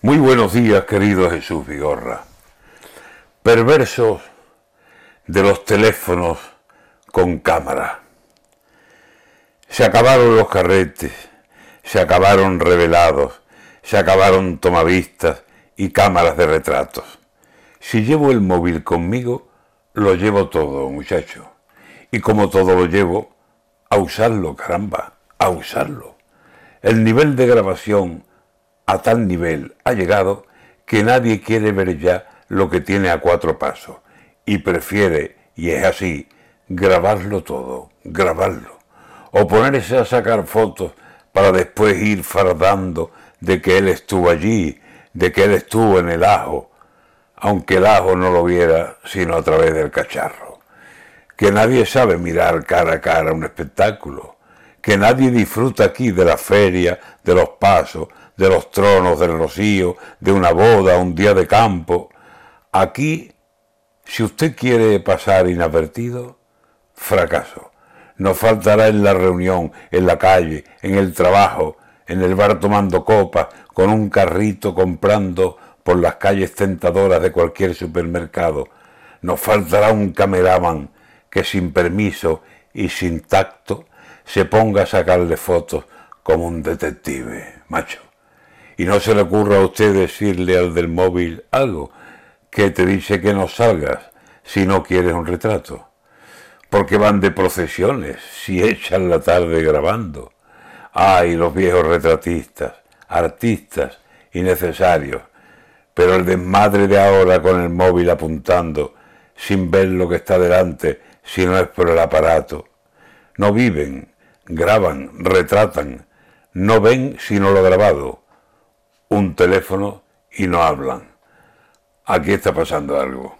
Muy buenos días, querido Jesús Vigorra. Perversos de los teléfonos con cámara. Se acabaron los carretes, se acabaron revelados, se acabaron tomavistas y cámaras de retratos. Si llevo el móvil conmigo, lo llevo todo, muchacho. Y como todo lo llevo, a usarlo, caramba, a usarlo. El nivel de grabación a tal nivel ha llegado que nadie quiere ver ya lo que tiene a cuatro pasos y prefiere, y es así, grabarlo todo, grabarlo. O ponerse a sacar fotos para después ir fardando de que él estuvo allí, de que él estuvo en el ajo, aunque el ajo no lo viera sino a través del cacharro. Que nadie sabe mirar cara a cara un espectáculo, que nadie disfruta aquí de la feria, de los pasos, de los tronos del rocío, de una boda, un día de campo. Aquí, si usted quiere pasar inadvertido, fracaso. No faltará en la reunión, en la calle, en el trabajo, en el bar tomando copas, con un carrito comprando por las calles tentadoras de cualquier supermercado. Nos faltará un cameraman que sin permiso y sin tacto se ponga a sacarle fotos como un detective, macho y no se le ocurra a usted decirle al del móvil algo que te dice que no salgas si no quieres un retrato. Porque van de procesiones si echan la tarde grabando. Ay, los viejos retratistas, artistas innecesarios. Pero el desmadre de ahora con el móvil apuntando, sin ver lo que está delante, si no es por el aparato. No viven, graban, retratan, no ven sino lo grabado un teléfono y no hablan. Aquí está pasando algo.